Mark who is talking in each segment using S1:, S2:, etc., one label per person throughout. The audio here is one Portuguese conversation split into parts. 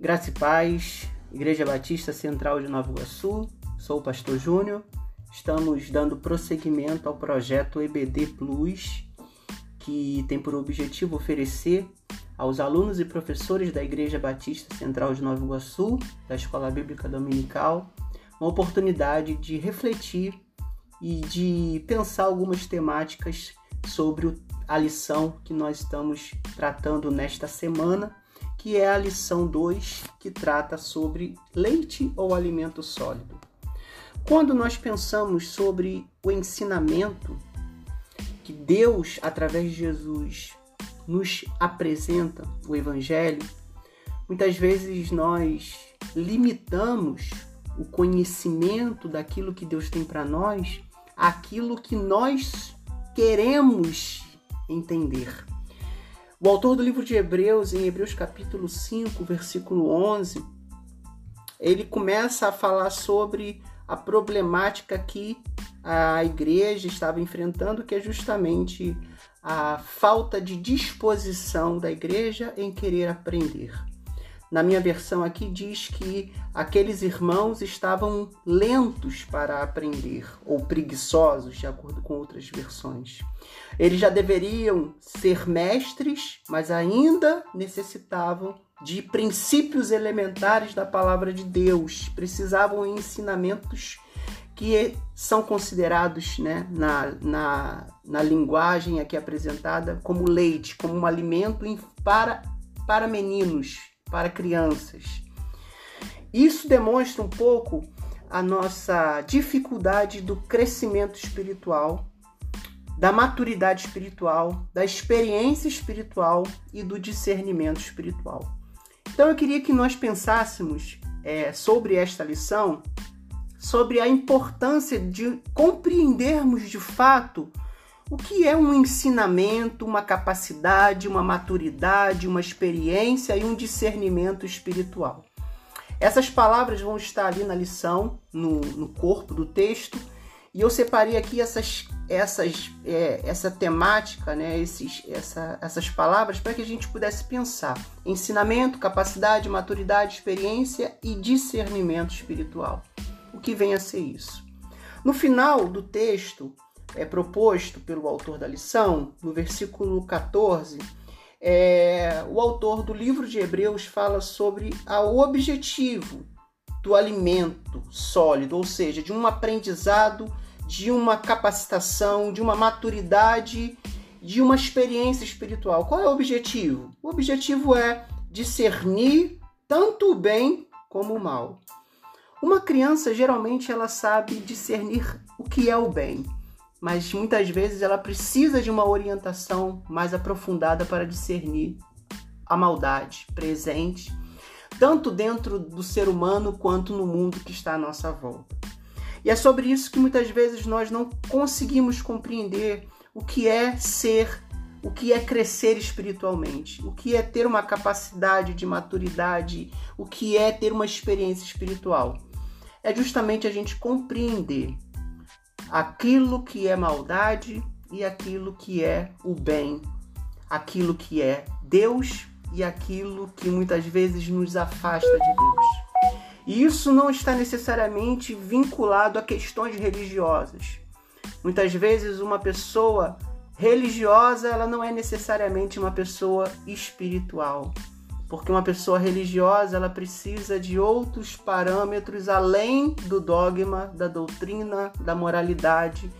S1: Graça e paz, Igreja Batista Central de Nova Iguaçu, sou o pastor Júnior. Estamos dando prosseguimento ao projeto EBD Plus, que tem por objetivo oferecer aos alunos e professores da Igreja Batista Central de Nova Iguaçu, da Escola Bíblica Dominical, uma oportunidade de refletir e de pensar algumas temáticas sobre a lição que nós estamos tratando nesta semana que é a lição 2, que trata sobre leite ou alimento sólido. Quando nós pensamos sobre o ensinamento que Deus, através de Jesus, nos apresenta, o Evangelho, muitas vezes nós limitamos o conhecimento daquilo que Deus tem para nós àquilo que nós queremos entender. O autor do livro de Hebreus, em Hebreus capítulo 5, versículo 11, ele começa a falar sobre a problemática que a igreja estava enfrentando, que é justamente a falta de disposição da igreja em querer aprender. Na minha versão aqui diz que aqueles irmãos estavam lentos para aprender, ou preguiçosos, de acordo com outras versões. Eles já deveriam ser mestres, mas ainda necessitavam de princípios elementares da palavra de Deus, precisavam de ensinamentos que são considerados né, na, na, na linguagem aqui apresentada como leite, como um alimento para, para meninos, para crianças. Isso demonstra um pouco a nossa dificuldade do crescimento espiritual, da maturidade espiritual, da experiência espiritual e do discernimento espiritual. Então eu queria que nós pensássemos é, sobre esta lição, sobre a importância de compreendermos de fato o que é um ensinamento, uma capacidade, uma maturidade, uma experiência e um discernimento espiritual? Essas palavras vão estar ali na lição, no, no corpo do texto, e eu separei aqui essas, essas, é, essa temática, né, esses, essa, essas palavras, para que a gente pudesse pensar: ensinamento, capacidade, maturidade, experiência e discernimento espiritual. O que vem a ser isso? No final do texto, é proposto pelo autor da lição, no versículo 14, é, o autor do livro de Hebreus fala sobre o objetivo do alimento sólido, ou seja, de um aprendizado, de uma capacitação, de uma maturidade, de uma experiência espiritual. Qual é o objetivo? O objetivo é discernir tanto o bem como o mal. Uma criança geralmente ela sabe discernir o que é o bem mas muitas vezes ela precisa de uma orientação mais aprofundada para discernir a maldade presente, tanto dentro do ser humano quanto no mundo que está à nossa volta. E é sobre isso que muitas vezes nós não conseguimos compreender o que é ser, o que é crescer espiritualmente, o que é ter uma capacidade de maturidade, o que é ter uma experiência espiritual. É justamente a gente compreender aquilo que é maldade e aquilo que é o bem, aquilo que é Deus e aquilo que muitas vezes nos afasta de Deus. E isso não está necessariamente vinculado a questões religiosas. Muitas vezes uma pessoa religiosa, ela não é necessariamente uma pessoa espiritual porque uma pessoa religiosa ela precisa de outros parâmetros além do dogma, da doutrina, da moralidade,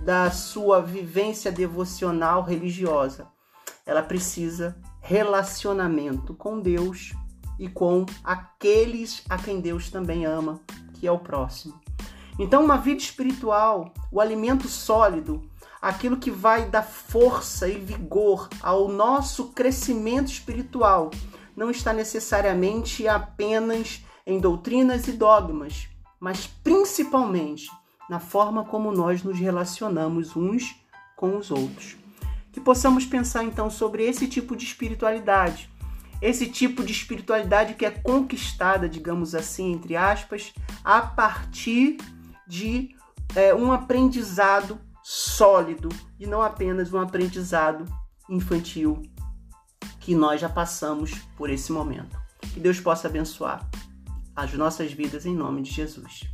S1: da sua vivência devocional religiosa. Ela precisa relacionamento com Deus e com aqueles a quem Deus também ama, que é o próximo. Então, uma vida espiritual, o alimento sólido, aquilo que vai dar força e vigor ao nosso crescimento espiritual, não está necessariamente apenas em doutrinas e dogmas, mas principalmente na forma como nós nos relacionamos uns com os outros. Que possamos pensar então sobre esse tipo de espiritualidade, esse tipo de espiritualidade que é conquistada, digamos assim, entre aspas, a partir de é, um aprendizado sólido e não apenas um aprendizado infantil que nós já passamos por esse momento. Que Deus possa abençoar as nossas vidas em nome de Jesus.